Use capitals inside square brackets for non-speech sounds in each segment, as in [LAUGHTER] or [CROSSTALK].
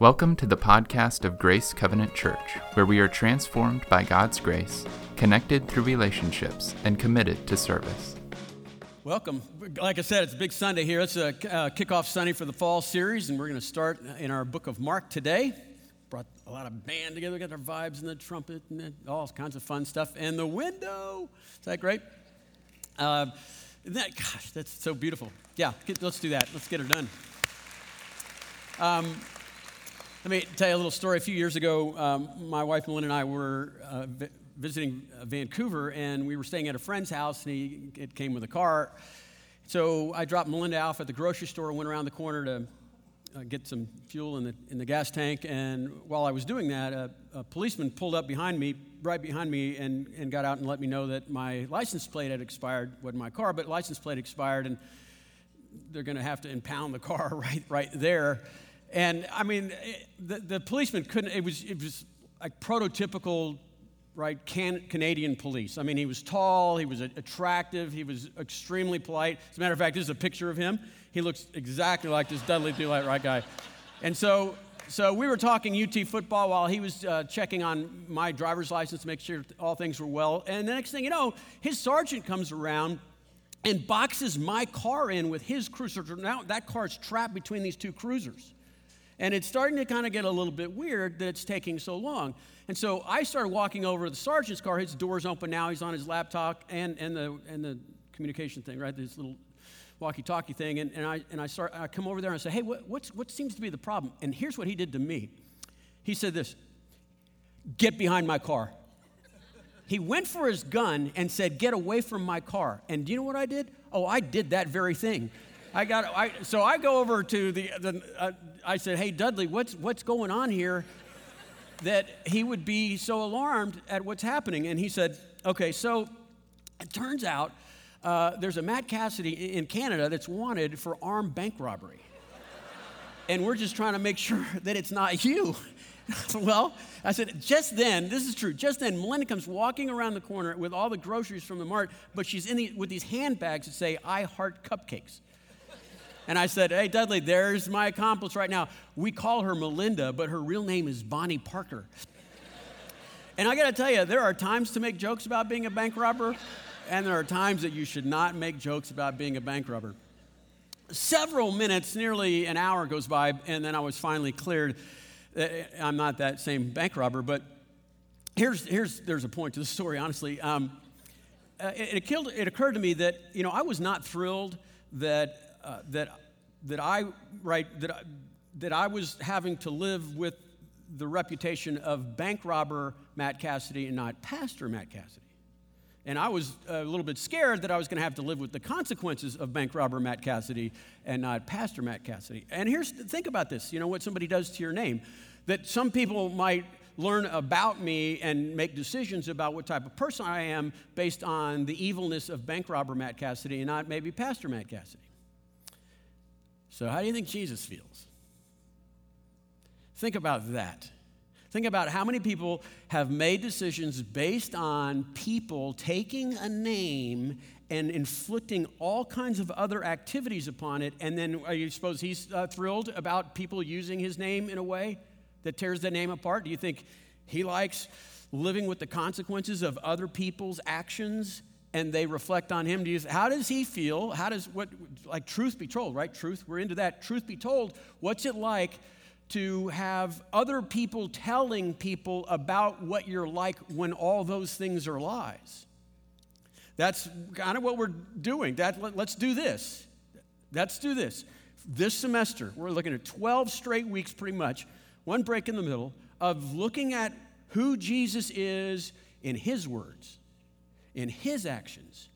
Welcome to the podcast of Grace Covenant Church, where we are transformed by God's grace, connected through relationships, and committed to service. Welcome. Like I said, it's a big Sunday here. It's a uh, kickoff Sunday for the fall series, and we're going to start in our book of Mark today. Brought a lot of band together, got our vibes and the trumpet and all kinds of fun stuff. And the window. Is that great? Uh, that, gosh, that's so beautiful. Yeah, get, let's do that. Let's get her done. Um, let me tell you a little story. A few years ago, um, my wife Melinda and I were uh, vi- visiting Vancouver, and we were staying at a friend's house, and he it came with a car. So I dropped Melinda off at the grocery store, went around the corner to uh, get some fuel in the, in the gas tank, and while I was doing that, a, a policeman pulled up behind me, right behind me, and, and got out and let me know that my license plate had expired. wasn't my car, but license plate expired, and they're going to have to impound the car [LAUGHS] right, right there. And I mean, it, the, the policeman couldn't, it was, it was like prototypical, right, can, Canadian police. I mean, he was tall, he was attractive, he was extremely polite. As a matter of fact, this is a picture of him. He looks exactly like this Dudley Do Right guy. And so, so we were talking UT football while he was uh, checking on my driver's license to make sure all things were well. And the next thing you know, his sergeant comes around and boxes my car in with his cruiser. Now that car's trapped between these two cruisers. And it's starting to kind of get a little bit weird that it's taking so long. And so I started walking over to the sergeant's car. His door's open now. He's on his laptop and, and, the, and the communication thing, right? This little walkie-talkie thing. And, and, I, and I, start, I come over there and I say, hey, what, what's, what seems to be the problem? And here's what he did to me. He said this, get behind my car. He went for his gun and said, get away from my car. And do you know what I did? Oh, I did that very thing. I got, I, so I go over to the, the uh, I said, hey, Dudley, what's, what's going on here that he would be so alarmed at what's happening? And he said, okay, so it turns out uh, there's a Matt Cassidy in Canada that's wanted for armed bank robbery. and we're just trying to make sure [LAUGHS] that it's not you. [LAUGHS] well, I said, just then, this is true, just then, Melinda comes walking around the corner with all the groceries from the mart, but she's in the, with these handbags that say, I heart cupcakes. And I said, Hey, Dudley, there's my accomplice right now. We call her Melinda, but her real name is Bonnie Parker. and I got to tell you, there are times to make jokes about being a bank robber, and there are times that you should not make jokes about being a bank robber. Several minutes, nearly an hour goes by, and then I was finally cleared. I'm not that same bank robber, but here's, here's there's a point to the story, honestly. Um, uh, it, it, killed, it occurred to me that, you know, I was not thrilled that uh, that, that, I, right, that, I, that I was having to live with the reputation of bank robber Matt Cassidy and not Pastor Matt Cassidy. And I was a little bit scared that I was going to have to live with the consequences of bank robber Matt Cassidy and not Pastor Matt Cassidy. And here's, think about this you know, what somebody does to your name. That some people might learn about me and make decisions about what type of person I am based on the evilness of bank robber Matt Cassidy and not maybe Pastor Matt Cassidy. So, how do you think Jesus feels? Think about that. Think about how many people have made decisions based on people taking a name and inflicting all kinds of other activities upon it. And then, are you suppose he's uh, thrilled about people using his name in a way that tears the name apart? Do you think he likes living with the consequences of other people's actions and they reflect on him. Do you, how does he feel? How does what like truth be told, right? Truth, we're into that. Truth be told, what's it like to have other people telling people about what you're like when all those things are lies? That's kind of what we're doing. That let, let's do this. Let's do this. This semester, we're looking at 12 straight weeks pretty much, one break in the middle of looking at who Jesus is in his words in his actions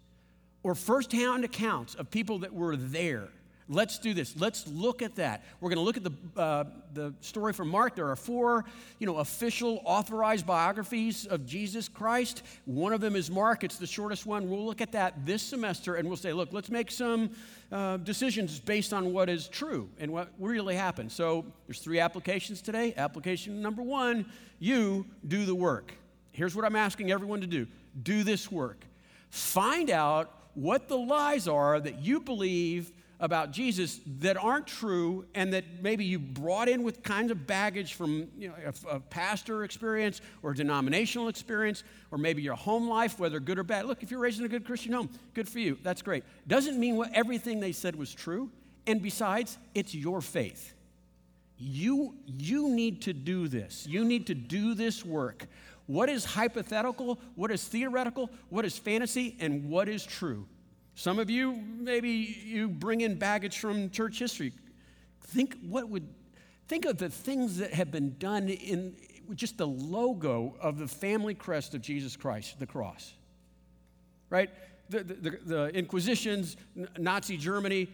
or firsthand accounts of people that were there. Let's do this. Let's look at that. We're going to look at the, uh, the story from Mark. There are four, you know, official authorized biographies of Jesus Christ. One of them is Mark. It's the shortest one. We'll look at that this semester and we'll say, look, let's make some uh, decisions based on what is true and what really happened. So there's three applications today. Application number one, you do the work. Here's what I'm asking everyone to do do this work. Find out what the lies are that you believe about Jesus that aren't true and that maybe you brought in with kinds of baggage from you know, a, a, pastor experience or denominational experience or maybe your home life, whether good or bad. Look, if you're raised in a good Christian home, good for you. That's great. Doesn't mean what everything they said was true. And besides, it's your faith. You, you need to do this. You need to do this work. What is hypothetical? What is theoretical? What is fantasy? And what is true? Some of you, maybe you bring in baggage from church history. Think what would think of the things that have been done in just the logo of the family crest of Jesus Christ, the cross. Right? The, the, the Inquisitions, Nazi Germany,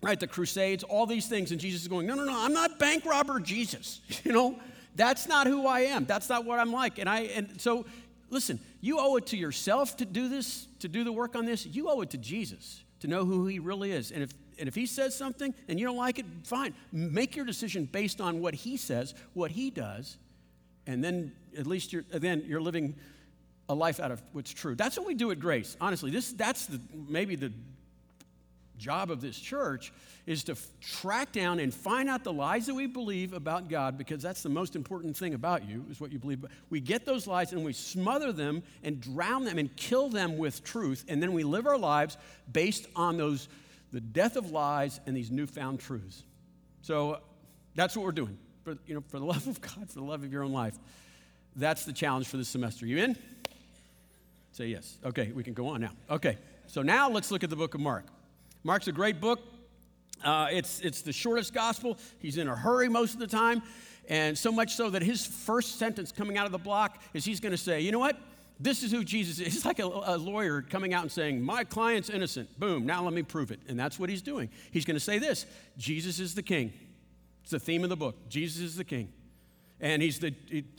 right? The Crusades, all these things. And Jesus is going, no, no, no, I'm not bank robber Jesus. [LAUGHS] You know, that's not who I am. That's not what I'm like. And I, and so listen, you owe it to yourself to do this, to do the work on this. You owe it to Jesus to know who he really is. And if, and if he says something and you don't like it, fine. Make your decision based on what he says, what he does, and then at least you're, then you're living a life out of what's true. That's what we do at Grace. Honestly, this, that's the, maybe the job of this church is to track down and find out the lies that we believe about God because that's the most important thing about you is what you believe. We get those lies and we smother them and drown them and kill them with truth and then we live our lives based on those the death of lies and these newfound truths. So uh, that's what we're doing. For, you know, for the [LAUGHS] love of God, for the love of your own life. That's the challenge for this semester. You in? Say yes. Okay, we can go on now. Okay. So now let's look at the book of Mark. Mark's a great book. Uh, it's, it's the shortest gospel. He's in a hurry most of the time. And so much so that his first sentence coming out of the block is he's going to say, you know what? This is who Jesus is. [LAUGHS] He's like a, a, lawyer coming out and saying, My client's innocent. Boom, now let me prove it. And that's what he's doing. He's going to say this Jesus is the king. It's the theme of the book. Jesus is the king. And he's the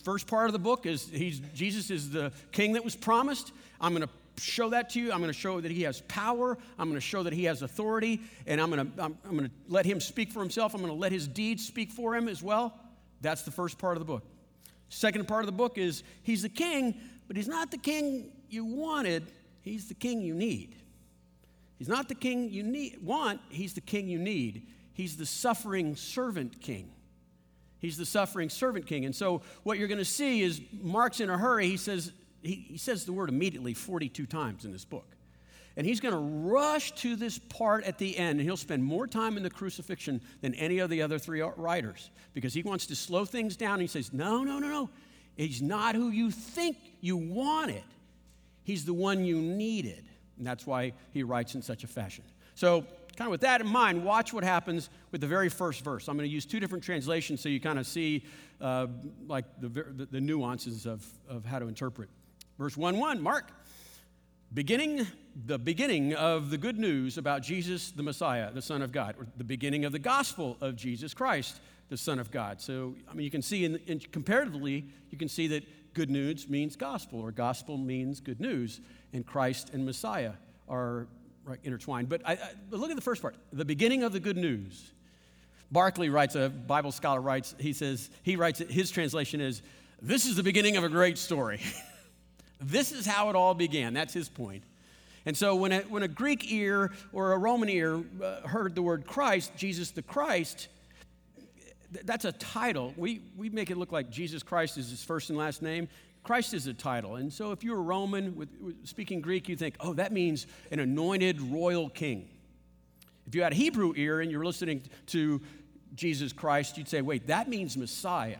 first part of the book is he's Jesus is the king that was promised. I'm going to show that to you. I'm going to show that he has power. I'm going to show that he has authority. And I'm going to, I'm, I'm going to let him speak for himself. I'm going to let his deeds speak for him as well. That's the first part of the book. Second part of the book is he's the king, but he's not the king you wanted. He's the king you need. He's not the king you need, want, he's the king you need. He's the suffering servant king. He's the suffering servant king. And so what you're going to see is Mark's in a hurry. He says, he, he says the word immediately 42 times in this book. And he's going to rush to this part at the end, and he'll spend more time in the crucifixion than any of the other three writers because he wants to slow things down. He says, No, no, no, no. He's not who you think you wanted, he's the one you needed. And that's why he writes in such a fashion. So, kind of with that in mind, watch what happens with the very first verse. I'm going to use two different translations so you kind of see uh, like the, the, the nuances of, of how to interpret. Verse 1 1, Mark, beginning, the beginning of the good news about Jesus, the Messiah, the Son of God, or the beginning of the gospel of Jesus Christ, the Son of God. So, I mean, you can see, in, in comparatively, you can see that good news means gospel, or gospel means good news, and Christ and Messiah are right, intertwined. But, I, I, but look at the first part the beginning of the good news. Barclay writes, a Bible scholar writes, he says, he writes, his translation is, This is the beginning of a great story. [LAUGHS] This is how it all began. That's his point. And so when a, when a Greek ear or a Roman ear uh, heard the word Christ, Jesus the Christ, th- that's a title. We, we make it look like Jesus Christ is his first and last name. Christ is a title. And so if you're a Roman with, with speaking Greek, you think, oh, that means an anointed royal king. If you had a Hebrew ear and you're listening to Jesus Christ, you'd say, wait, that means Messiah.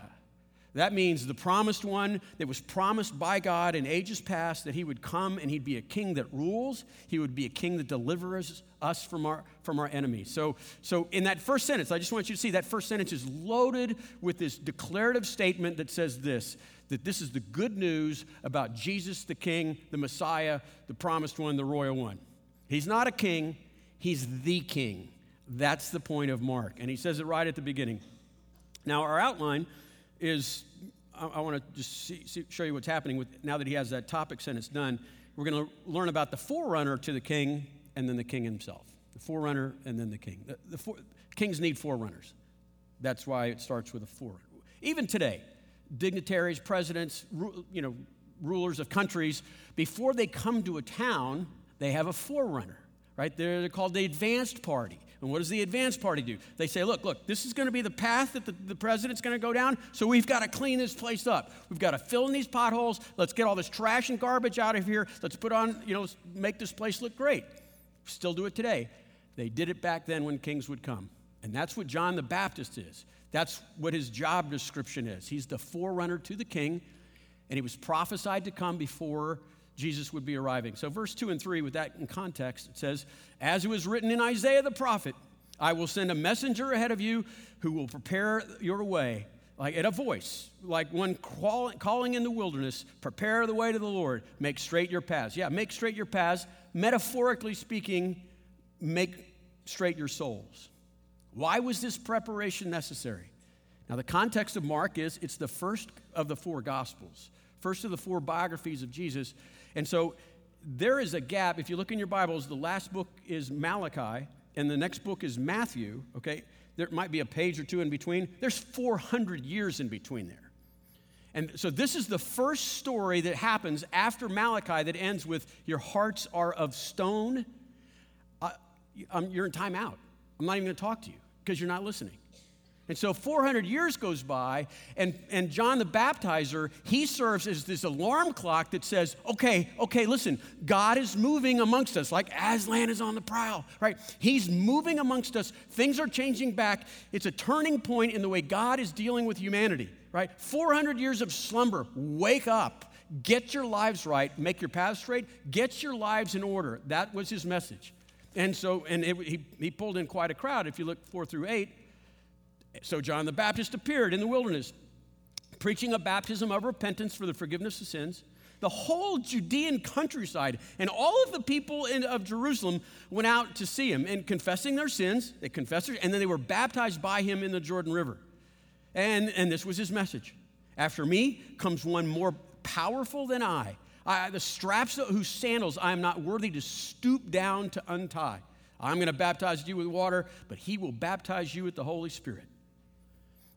That means the promised one that was promised by God in ages past that he would come and he'd be a king that rules. He would be a king that delivers us from our, from our enemies. So, so, in that first sentence, I just want you to see that first sentence is loaded with this declarative statement that says this that this is the good news about Jesus, the king, the Messiah, the promised one, the royal one. He's not a king, he's the king. That's the point of Mark. And he says it right at the beginning. Now, our outline is I, I want to just see, see, show you what's happening with now that he has that topic sentence done. We're going to learn about the forerunner to the king and then the king himself. The forerunner and then the king. The, the for, kings need forerunners. That's why it starts with a forerunner. Even today, dignitaries, presidents, you know, rulers of countries, before they come to a town, they have a forerunner, right? They're called the advanced party And what does the advance party do? They say, look, look, this is going to be the path that the, the president's going to go down, so we've got to clean this place up. We've got to fill in these potholes. Let's get all this trash and garbage out of here. Let's put on, you know, make this place look great. Still do it today. They did it back then when kings would come. And that's what John the Baptist is. That's what his job description is. He's the forerunner to the king, and he was prophesied to come before Jesus would be arriving. So, verse 2 and 3, with that in context, it says, As it was written in Isaiah the prophet, I will send a messenger ahead of you who will prepare your way. Like at a voice, like one call, calling in the wilderness, prepare the way to the Lord, make straight your paths. Yeah, make straight your paths. Metaphorically speaking, make straight your souls. Why was this preparation necessary? Now, the context of Mark is it's the first of the four Gospels, first of the four biographies of Jesus. And so there is a gap. If you look in your Bibles, the last book is Malachi, and the next book is Matthew, okay? There might be a page or two in between. There's 400 years in between there. And so this is the first story that happens after Malachi that ends with, Your hearts are of stone. Uh, you're in timeout. I'm not even going to talk to you because you're not listening. And so 400 years goes by, and, and John the Baptizer, he serves as this alarm clock that says, okay, okay, listen, God is moving amongst us, like Aslan is on the prowl, right? He's moving amongst us. Things are changing back. It's a turning point in the way God is dealing with humanity, right? 400 years of slumber. Wake up. Get your lives right. Make your paths straight. Get your lives in order. That was his message. And so, and it, he, he pulled in quite a crowd. If you look four through eight, so John the Baptist appeared in the wilderness, preaching a baptism of repentance for the forgiveness of sins. The whole Judean countryside and all of the people in, of Jerusalem went out to see him and confessing their sins. They confessed, and then they were baptized by him in the Jordan River. And, and this was his message. After me comes one more powerful than I. I the straps of whose sandals I am not worthy to stoop down to untie. I'm going to baptize you with water, but he will baptize you with the Holy Spirit.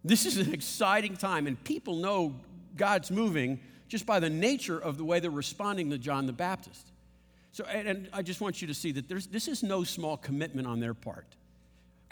This is an exciting time, and people know God's moving just by the nature of the way they're responding to John the Baptist. So, and, and I just want you to see that this is no small commitment on their part.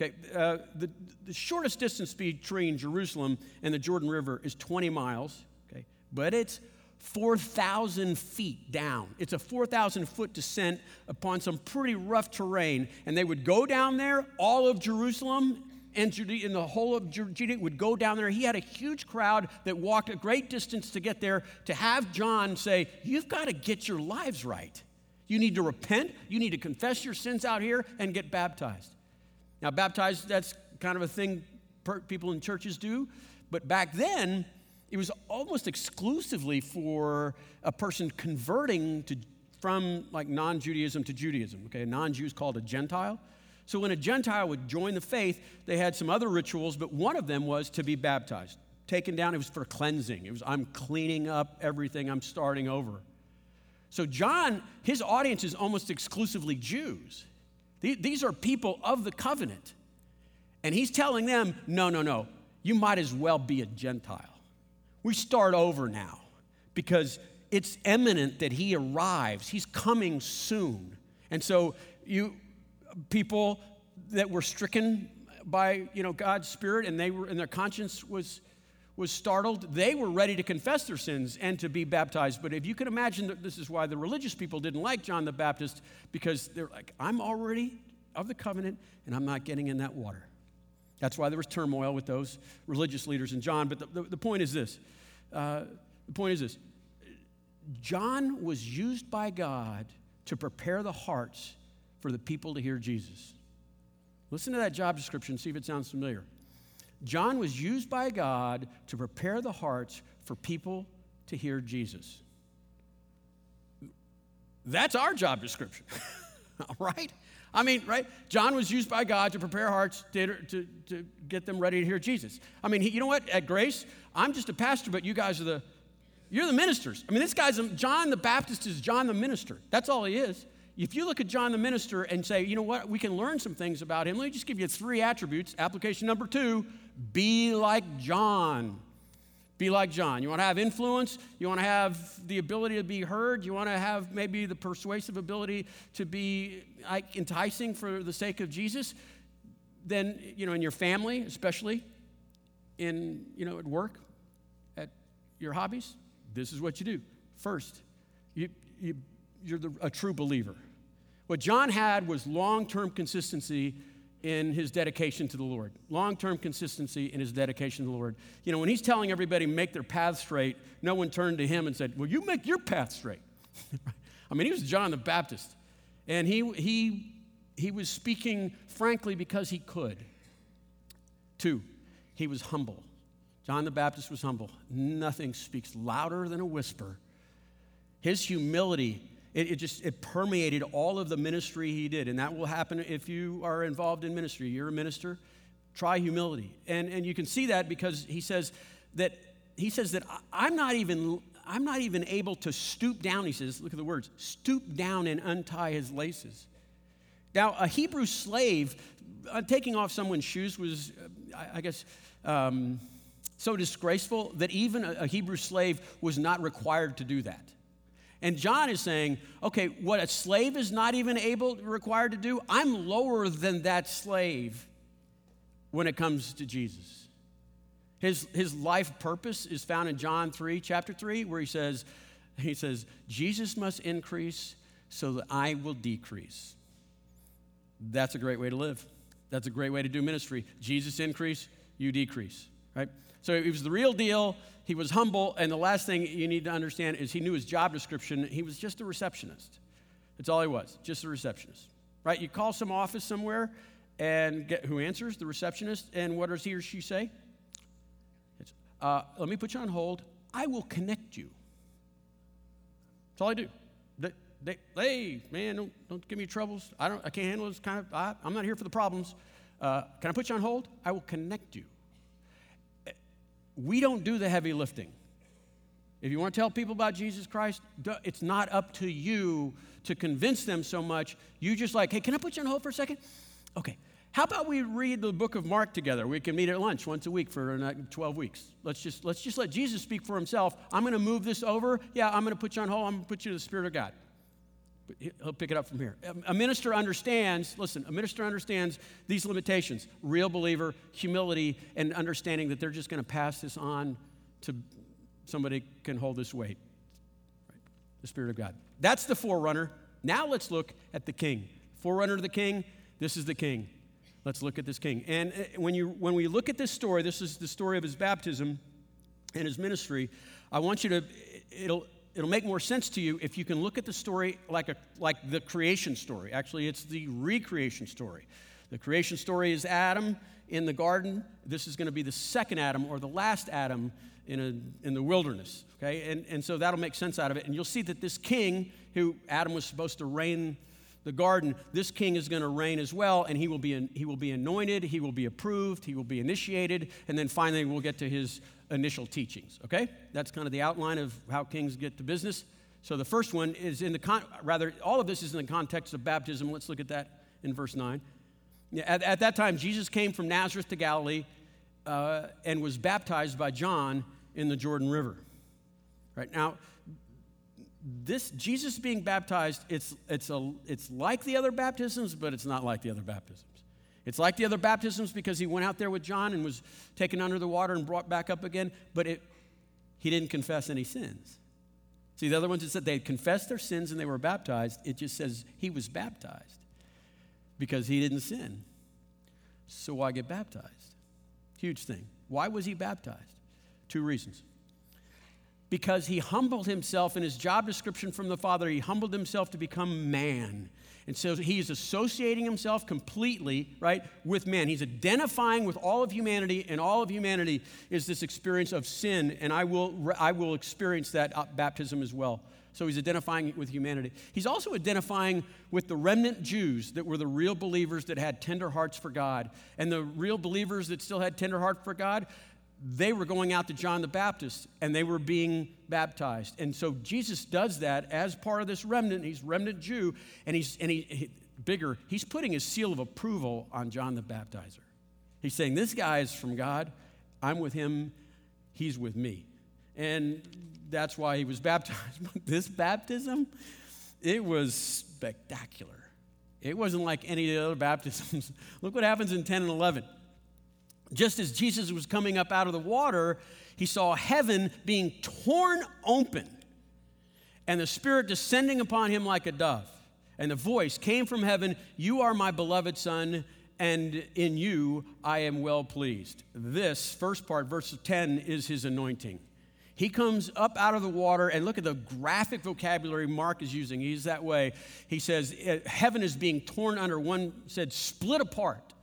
Okay, uh, the, the shortest distance between Jerusalem and the Jordan River is 20 miles, okay, but it's 4,000 feet down. It's a 4,000 foot descent upon some pretty rough terrain. And they would go down there, all of Jerusalem and Judea, and the whole of Judea would go down there. He had a huge crowd that walked a great distance to get there to have John say, You've got to get your lives right. You need to repent, you need to confess your sins out here and get baptized. Now, baptized, that's kind of a thing people in churches do. But back then, it was almost exclusively for a person converting to, from like non-Judaism to Judaism. Okay, a non-Jew is called a Gentile. So when a Gentile would join the faith, they had some other rituals, but one of them was to be baptized. Taken down, it was for cleansing. It was, I'm cleaning up everything, I'm starting over. So John, his audience is almost exclusively Jews. These are people of the covenant. And he's telling them, no, no, no, you might as well be a Gentile. We start over now because it's imminent that he arrives. He's coming soon. And so you people that were stricken by you know God's spirit and they were and their conscience was was startled they were ready to confess their sins and to be baptized. But if you can imagine that this is why the religious people didn't like John the Baptist because they're like I'm already of the covenant and I'm not getting in that water. That's why there was turmoil with those religious leaders in John. But the, the, the point is this uh, the point is this. John was used by God to prepare the hearts for the people to hear Jesus. Listen to that job description, see if it sounds familiar. John was used by God to prepare the hearts for people to hear Jesus. That's our job description, [LAUGHS] all right? I mean, right? John was used by God to prepare hearts to, to, to get them ready to hear Jesus. I mean, he, you know what? At Grace, I'm just a pastor, but you guys are the, you're the ministers. I mean, this guy's, John the Baptist is John the minister. That's all he is. If you look at John the minister and say, you know what, we can learn some things about him, let me just give you three attributes. Application number two be like John. Be like John. You want to have influence? You want to have the ability to be heard? You want to have maybe the persuasive ability to be like, enticing for the sake of Jesus? then, you know, in your family, especially in, you know, at work, at your hobbies, this is what you do. First, you, you, you're the, a true believer. What John had was long term consistency in his dedication to the Lord. Long term consistency in his dedication to the Lord. You know, when he's telling everybody make their path straight, no one turned to him and said, Well, you make your path straight. [LAUGHS] I mean, he was John the Baptist. And he, he, he was speaking frankly because he could. Two, he was humble. John the Baptist was humble. Nothing speaks louder than a whisper. His humility it, it, just it permeated all of the ministry he did and that will happen if you are involved in ministry. You're a minister try humility. And, and you can see that because he says that he says that i'm not even i'm not even able to stoop down he says look at the words stoop down and untie his laces. Now a hebrew slave uh, taking off someone's shoes was uh, I, I, guess um, so disgraceful that even a, a hebrew slave was not required to do that and John is saying, okay, what a slave is not even able, required to do, I'm lower than that slave when it comes to Jesus. His, his life purpose is found in John 3, chapter 3, where he says, he says, Jesus must increase so that I will decrease. That's a great way to live. That's a great way to do ministry. Jesus increase, you decrease, right? So it was the real deal. He was humble. And the last thing you need to understand is he knew his job description. He was just a receptionist. That's all he was, just a receptionist. Right? You call some office somewhere and get who answers? The receptionist. And what does he or she say? Uh, let me put you on hold. I will connect you. That's all I do. They, they, hey, man, don't, don't give me troubles. I, don't, I can't handle this kind of, I, am not here for the problems. Uh, can I put you on hold? I will connect you we don't do the heavy lifting. If you want to tell people about Jesus Christ, it's not up to you to convince them so much. You just like, hey, can I put you on hold for a second? Okay. How about we read the book of Mark together? We can meet at lunch once a week for uh, 12 weeks. Let's just, let's just let Jesus speak for himself. I'm going to move this over. Yeah, I'm going to put you on hold. I'm going to put you to the Spirit of God. He'll pick it up from here. A minister understands, listen, a minister understands these limitations real believer, humility, and understanding that they're just going to pass this on to somebody can hold this weight. Right? The Spirit of God. That's the forerunner. Now let's look at the king. Forerunner to the king, this is the king. Let's look at this king. And uh, when, you, when we look at this story, this is the story of his baptism and his ministry. I want you to, it'll, it'll make more sense to you if you can look at the story like, a, like the creation story. Actually, it's the recreation story. The creation story is Adam in the garden. This is going to be the second Adam or the last Adam in, a, in the wilderness. Okay? And, and so that'll make sense out of it. And you'll see that this king, who Adam was supposed to reign the garden, this king is going to reign as well, and he will, be, he will be anointed, he will be approved, he will be initiated, and then finally we'll get to his initial teachings. Okay? That's kind of the outline of how kings get to business. So the first one is in the con- rather all of this is in the context of baptism. Let's look at that in verse nine. At, at that time, Jesus came from Nazareth to Galilee uh, and was baptized by John in the Jordan River. Right now, this Jesus being baptized, it's it's a it's like the other baptisms, but it's not like the other baptisms. It's like the other baptisms because he went out there with John and was taken under the water and brought back up again, but it, he didn't confess any sins. See, the other ones it said they confessed their sins and they were baptized, it just says he was baptized because he didn't sin. So why get baptized? Huge thing. Why was he baptized? Two reasons. Because he humbled himself in his job description from the Father, he humbled himself to become man. And so he's associating himself completely, right, with man. He's identifying with all of humanity, and all of humanity is this experience of sin, and I will, I will experience that uh, baptism as well. So he's identifying with humanity. He's also identifying with the remnant Jews that were the real believers that had tender hearts for God. And the real believers that still had tender heart for God, they were going out to John the Baptist and they were being baptized. And so Jesus does that as part of this remnant. He's remnant Jew, and he's and he, he bigger. He's putting his seal of approval on John the Baptizer. He's saying, "This guy is from God. I'm with him. He's with me." And that's why he was [LAUGHS] baptized. this baptism, it was spectacular. It wasn't like any of the other baptisms. [LAUGHS] Look what happens in 10 and 11. Just as Jesus was coming up out of the water, he saw heaven being torn open and the Spirit descending upon him like a dove. And the voice came from heaven You are my beloved Son, and in you I am well pleased. This first part, verse 10, is his anointing. He comes up out of the water, and look at the graphic vocabulary Mark is using. He's that way. He says, Heaven is being torn under. One said, split apart.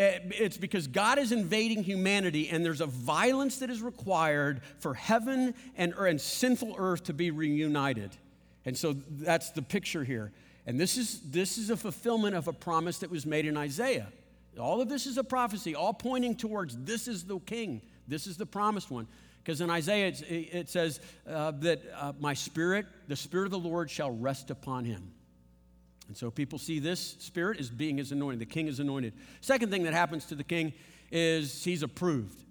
Eh, it's because God is invading humanity, and there's a violence that is required for heaven and, and sinful earth to be reunited. And so that's the picture here. And this is, this is a fulfillment of a promise that was made in Isaiah. All of this is a prophecy, all pointing towards this is the king, this is the promised one. Because in Isaiah it, it says uh, that uh, my spirit, the spirit of the Lord, shall rest upon him. And so people see this spirit as being his anointed. The king is anointed. Second thing that happens to the king is he's approved.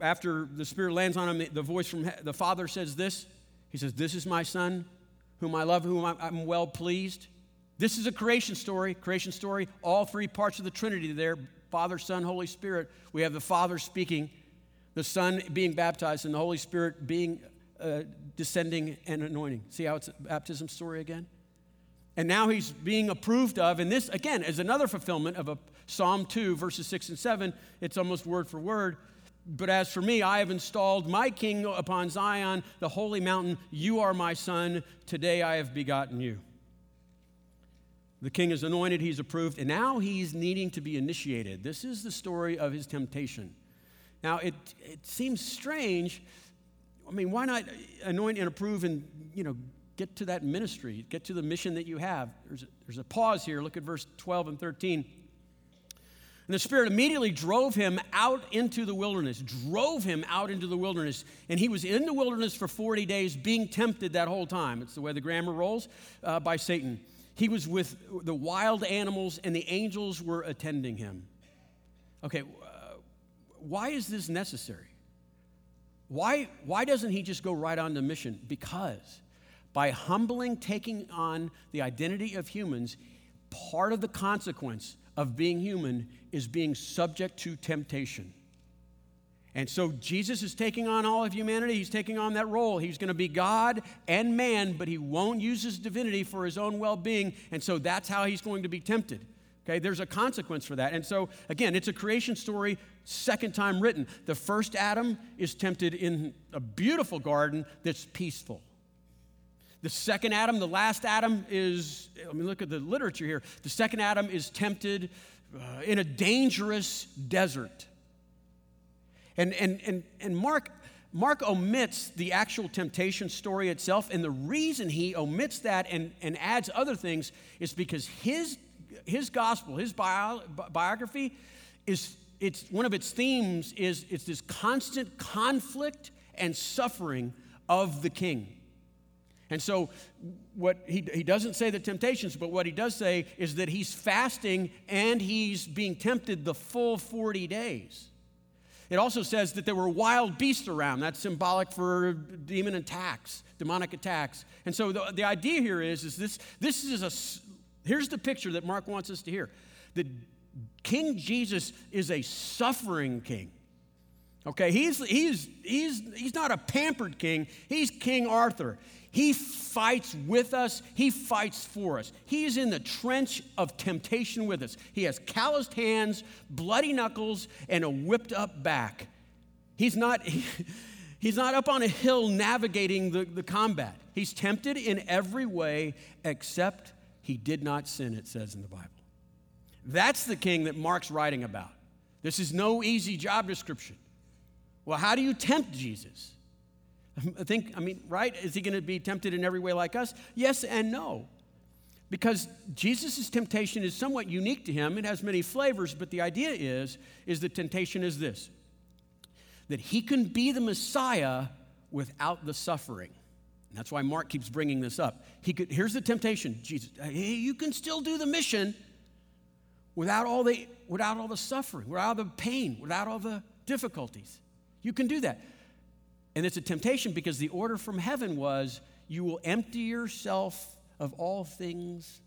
After the spirit lands on him, the voice from the father says this. He says, This is my son, whom I love, whom I'm well pleased. This is a creation story. Creation story, all three parts of the Trinity there Father, Son, Holy Spirit. We have the Father speaking, the Son being baptized, and the Holy Spirit being uh, descending and anointing. See how it's a baptism story again? And now he's being approved of. And this, again, is another fulfillment of a Psalm 2, verses 6 and 7. It's almost word for word. But as for me, I have installed my king upon Zion, the holy mountain. You are my son. Today I have begotten you. The king is anointed, he's approved, and now he's needing to be initiated. This is the story of his temptation. Now, it, it seems strange. I mean, why not anoint and approve and, you know, get to that ministry, get to the mission that you have? There's a, there's a pause here. Look at verse 12 and 13. And the Spirit immediately drove him out into the wilderness, drove him out into the wilderness. And he was in the wilderness for 40 days, being tempted that whole time. It's the way the grammar rolls uh, by Satan. He was with the wild animals, and the angels were attending him. Okay, uh, why is this necessary? Why, why doesn't he just go right on to mission? Because by humbling, taking on the identity of humans, part of the consequence of being human is being subject to temptation. And so Jesus is taking on all of humanity. He's taking on that role. He's going to be God and man, but he won't use his divinity for his own well being. And so that's how he's going to be tempted. Okay, there's a consequence for that. And so, again, it's a creation story, second time written. The first Adam is tempted in a beautiful garden that's peaceful. The second Adam, the last Adam, is, I mean, look at the literature here. The second Adam is tempted uh, in a dangerous desert. And, and, and, and Mark, Mark omits the actual temptation story itself, and the reason he omits that and, and adds other things is because his, his gospel, his bio, biography, is it's one of its themes is it's this constant conflict and suffering of the king. And so, what he, he doesn't say the temptations, but what he does say is that he's fasting and he's being tempted the full 40 days. It also says that there were wild beasts around. That's symbolic for demon attacks, demonic attacks. And so the, the idea here is, is this, this is a, here's the picture that Mark wants us to hear. That King Jesus is a suffering king. Okay, he's, he's, he's, he's not a pampered king, he's King Arthur. He fights with us, He fights for us. He's in the trench of temptation with us. He has calloused hands, bloody knuckles, and a whipped up back. He's not, he, [LAUGHS] he's not up on a hill navigating the, the combat. He's tempted in every way except he did not sin, it says in the Bible. That's the king that Mark's writing about. This is no easy job description. Well, how do you tempt Jesus? I think, I mean, right? Is he going to be tempted in every way like us? Yes and no. Because Jesus' temptation is somewhat unique to him. It has many flavors, but the idea is, is the temptation is this that he can be the Messiah without the suffering. And that's why Mark keeps bringing this up. He could, here's the temptation Jesus, hey, you can still do the mission without all the, without all the suffering, without all the pain, without all the difficulties. You can do that. And it's a temptation because the order from heaven was you will empty yourself of all things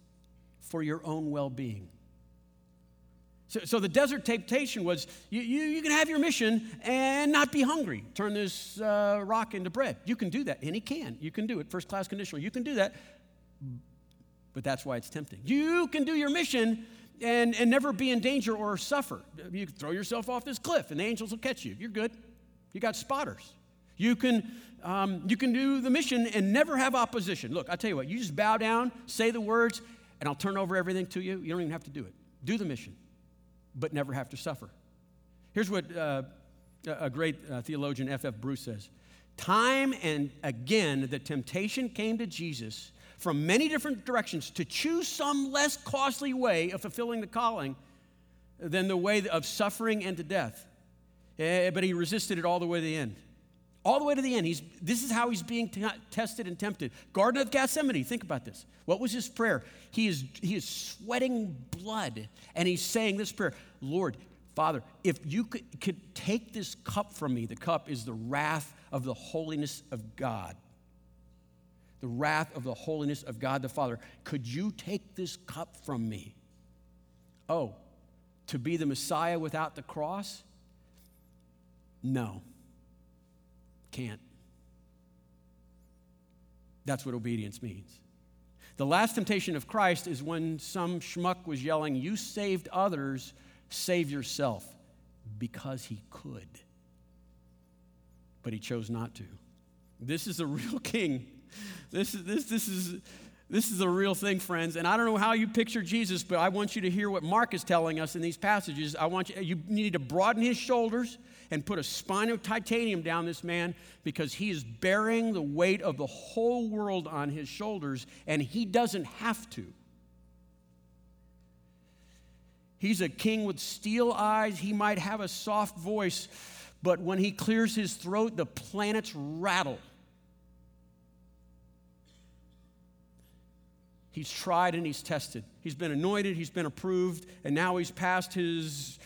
for your own well being. So, so, the desert temptation was you, you, you, can have your mission and not be hungry. Turn this uh, rock into bread. You can do that, and he can. You can do it, first class conditional. You can do that, but that's why it's tempting. You can do your mission and, and never be in danger or suffer. You throw yourself off this cliff, and the angels will catch you. You're good. You got spotters. You can, um, you can do the mission and never have opposition. Look, i tell you what, you just bow down, say the words, and I'll turn over everything to you. You don't even have to do it. Do the mission, but never have to suffer. Here's what uh, a great uh, theologian, F.F. Bruce, says Time and again, the temptation came to Jesus from many different directions to choose some less costly way of fulfilling the calling than the way of suffering and to death. Eh, but he resisted it all the way to the end. All the way to the end. He's, this is how he's being t- tested and tempted. Garden of Gethsemane, think about this. What was his prayer? He is, he is sweating blood, and he's saying this prayer Lord, Father, if you could, could take this cup from me, the cup is the wrath of the holiness of God. The wrath of the holiness of God the Father. Could you take this cup from me? Oh, to be the Messiah without the cross? No. Can't. That's what obedience means. The last temptation of Christ is when some schmuck was yelling, You saved others, save yourself, because he could. But he chose not to. This is a real [LAUGHS] king. This is, this, this is, this is a real thing, friends. And I don't know how you picture Jesus, but I want you to hear what Mark is telling us in these passages. I want you, you need to broaden his shoulders and put a spine of titanium down this man because he is bearing the weight of the whole world on his shoulders and he doesn't have to. He's a king with steel eyes. He might have a soft voice, but when he clears his throat, the planets rattle. He's tried and he's tested. He's been anointed, he's been approved, and now he's passed his,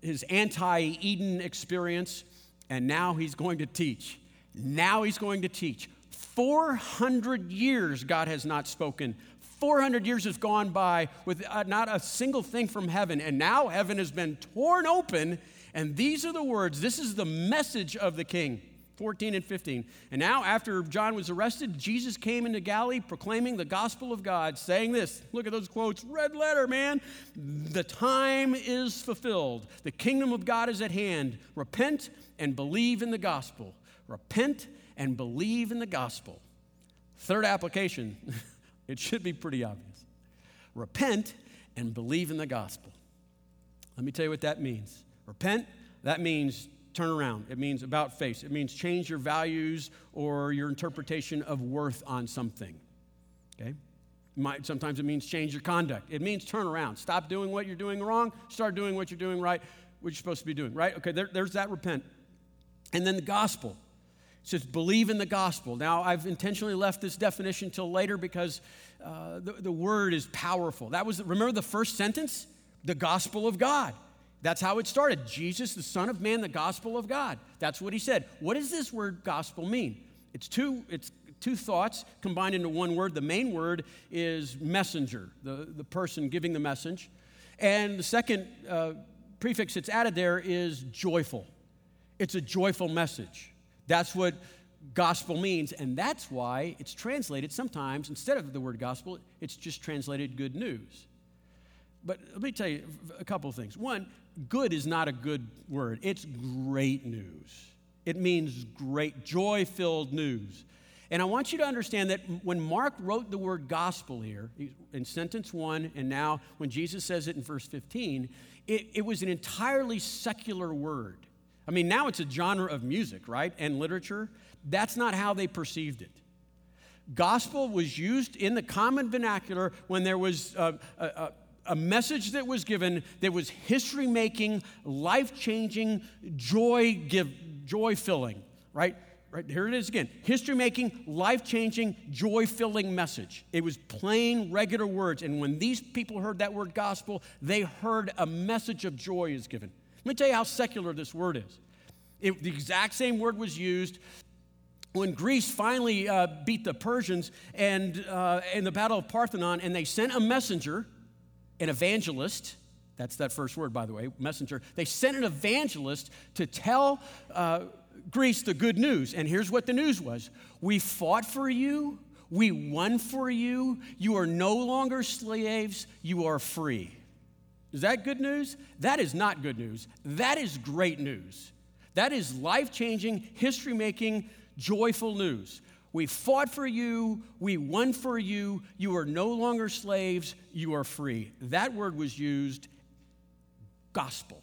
his anti Eden experience, and now he's going to teach. Now he's going to teach. 400 years God has not spoken. 400 years has gone by with uh, not a single thing from heaven, and now heaven has been torn open, and these are the words. This is the message of the king. 14 and 15. And now, after John was arrested, Jesus came into Galilee proclaiming the gospel of God, saying this look at those quotes, red letter, man. The time is fulfilled, the kingdom of God is at hand. Repent and believe in the gospel. Repent and believe in the gospel. Third application, [LAUGHS] it should be pretty obvious. Repent and believe in the gospel. Let me tell you what that means. Repent, that means turn around. It means about face. It means change your values or your interpretation of worth on something. Okay? Might, sometimes it means change your conduct. It means turn around. Stop doing what you're doing wrong, start doing what you're doing right, what you're supposed to be doing, right? Okay, there, there's that repent. And then the gospel. It says believe in the gospel. Now, I've intentionally left this definition till later because uh, the, the word is powerful. That was, remember the first sentence? The gospel of God. That's how it started. Jesus, the Son of Man, the gospel of God. That's what he said. What does this word gospel mean? It's two, it's two thoughts combined into one word. The main word is messenger, the, the person giving the message. And the second uh, prefix that's added there is joyful. It's a joyful message. That's what gospel means. And that's why it's translated sometimes, instead of the word gospel, it's just translated good news. But let me tell you a couple of things. One, good is not a good word, it's great news. It means great, joy filled news. And I want you to understand that when Mark wrote the word gospel here, in sentence one, and now when Jesus says it in verse 15, it, it was an entirely secular word. I mean, now it's a genre of music, right? And literature. That's not how they perceived it. Gospel was used in the common vernacular when there was a, a, a message that was given that was history making, life changing, joy give, joy filling, right? Right here it is again. History making, life changing, joy filling message. It was plain, regular words. And when these people heard that word gospel, they heard a message of joy is given. Let me tell you how secular this word is. It, the exact same word was used when Greece finally uh, beat the Persians and uh, in the Battle of Parthenon, and they sent a messenger, an evangelist. That's that first word, by the way, messenger. They sent an evangelist to tell uh, Greece the good news. And here's what the news was We fought for you, we won for you, you are no longer slaves, you are free. Is that good news? That is not good news. That is great news. That is life changing, history making joyful news. We fought for you, we won for you, you are no longer slaves, you are free. That word was used gospel.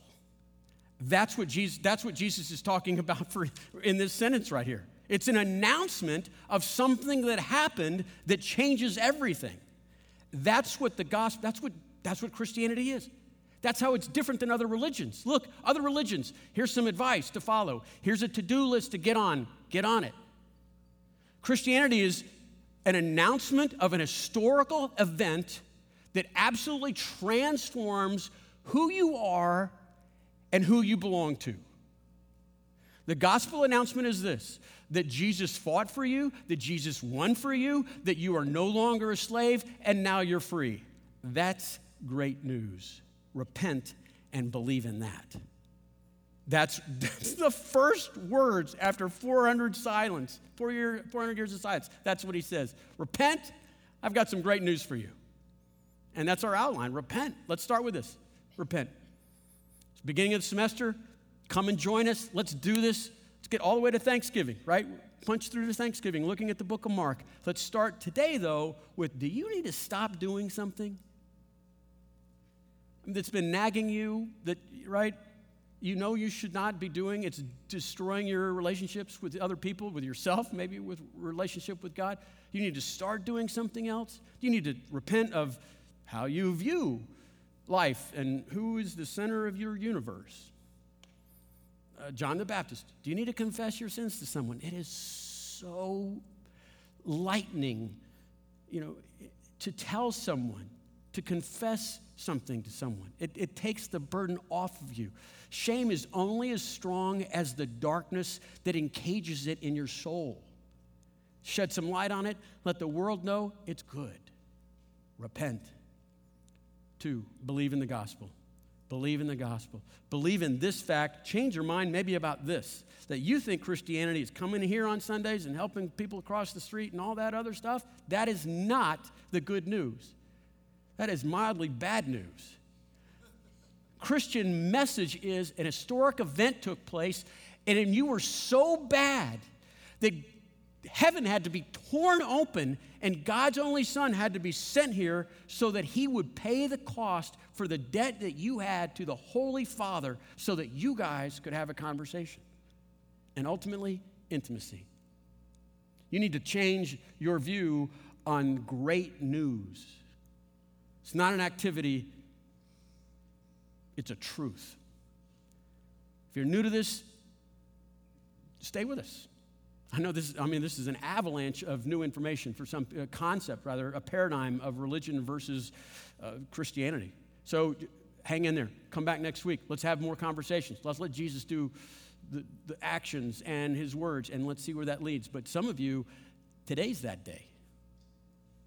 That's what Jesus, that's what Jesus is talking about for, in this sentence right here. It's an announcement of something that happened that changes everything. That's what the gospel, that's what, that's what Christianity is. That's how it's different than other religions. Look, other religions, here's some advice to follow. Here's a to do list to get on. Get on it. Christianity is an announcement of an historical event that absolutely transforms who you are and who you belong to. The gospel announcement is this that Jesus fought for you, that Jesus won for you, that you are no longer a slave, and now you're free. That's great news. Repent and believe in that. That's, [LAUGHS] that's the first words after 400 silence, four year, 400 years of silence. That's what he says. Repent. I've got some great news for you. And that's our outline. Repent. Let's start with this. Repent. It's beginning of the semester. Come and join us. Let's do this. Let's get all the way to Thanksgiving, right? Punch through to Thanksgiving, looking at the book of Mark. Let's start today, though, with do you need to stop doing something that's been nagging you, that, right? You know you should not be doing. It's destroying your relationships with other people, with yourself, maybe with relationship with God. You need to start doing something else. You need to repent of how you view life and who is the center of your universe. Uh, John the Baptist, do you need to confess your sins to someone? It is so lightening, you know, to tell someone, to confess something to someone. It, it takes the burden off of you. Shame is only as strong as the darkness that encages it in your soul. Shed some light on it, let the world know it's good. Repent. Two, believe in the gospel. Believe in the gospel. Believe in this fact. Change your mind maybe about this that you think Christianity is coming here on Sundays and helping people across the street and all that other stuff. That is not the good news. That is mildly bad news. Christian message is an historic event took place, and you were so bad that heaven had to be torn open, and God's only Son had to be sent here so that he would pay the cost for the debt that you had to the Holy Father so that you guys could have a conversation. And ultimately, intimacy. You need to change your view on great news. It's not an activity, it's a truth. If you're new to this, stay with us. I know this, I mean, this is an avalanche of new information for some concept, rather, a paradigm of religion versus uh, Christianity. So hang in there. Come back next week. Let's have more conversations. Let's let Jesus do the, the actions and his words, and let's see where that leads. But some of you, today's that day.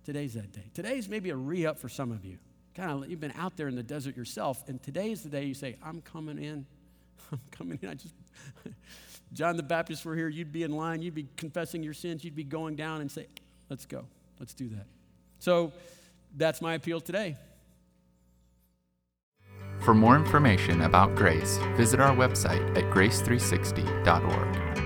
Today's that day. Today's maybe a re up for some of you kind of you've been out there in the desert yourself, and today is the day you say, I'm coming in. [LAUGHS] I'm coming in. I just [LAUGHS] John the Baptist were here, you'd be in line, you'd be confessing your sins, you'd be going down and say, Let's go. Let's do that. So that's my appeal today. For more information about grace, visit our website at grace360.org.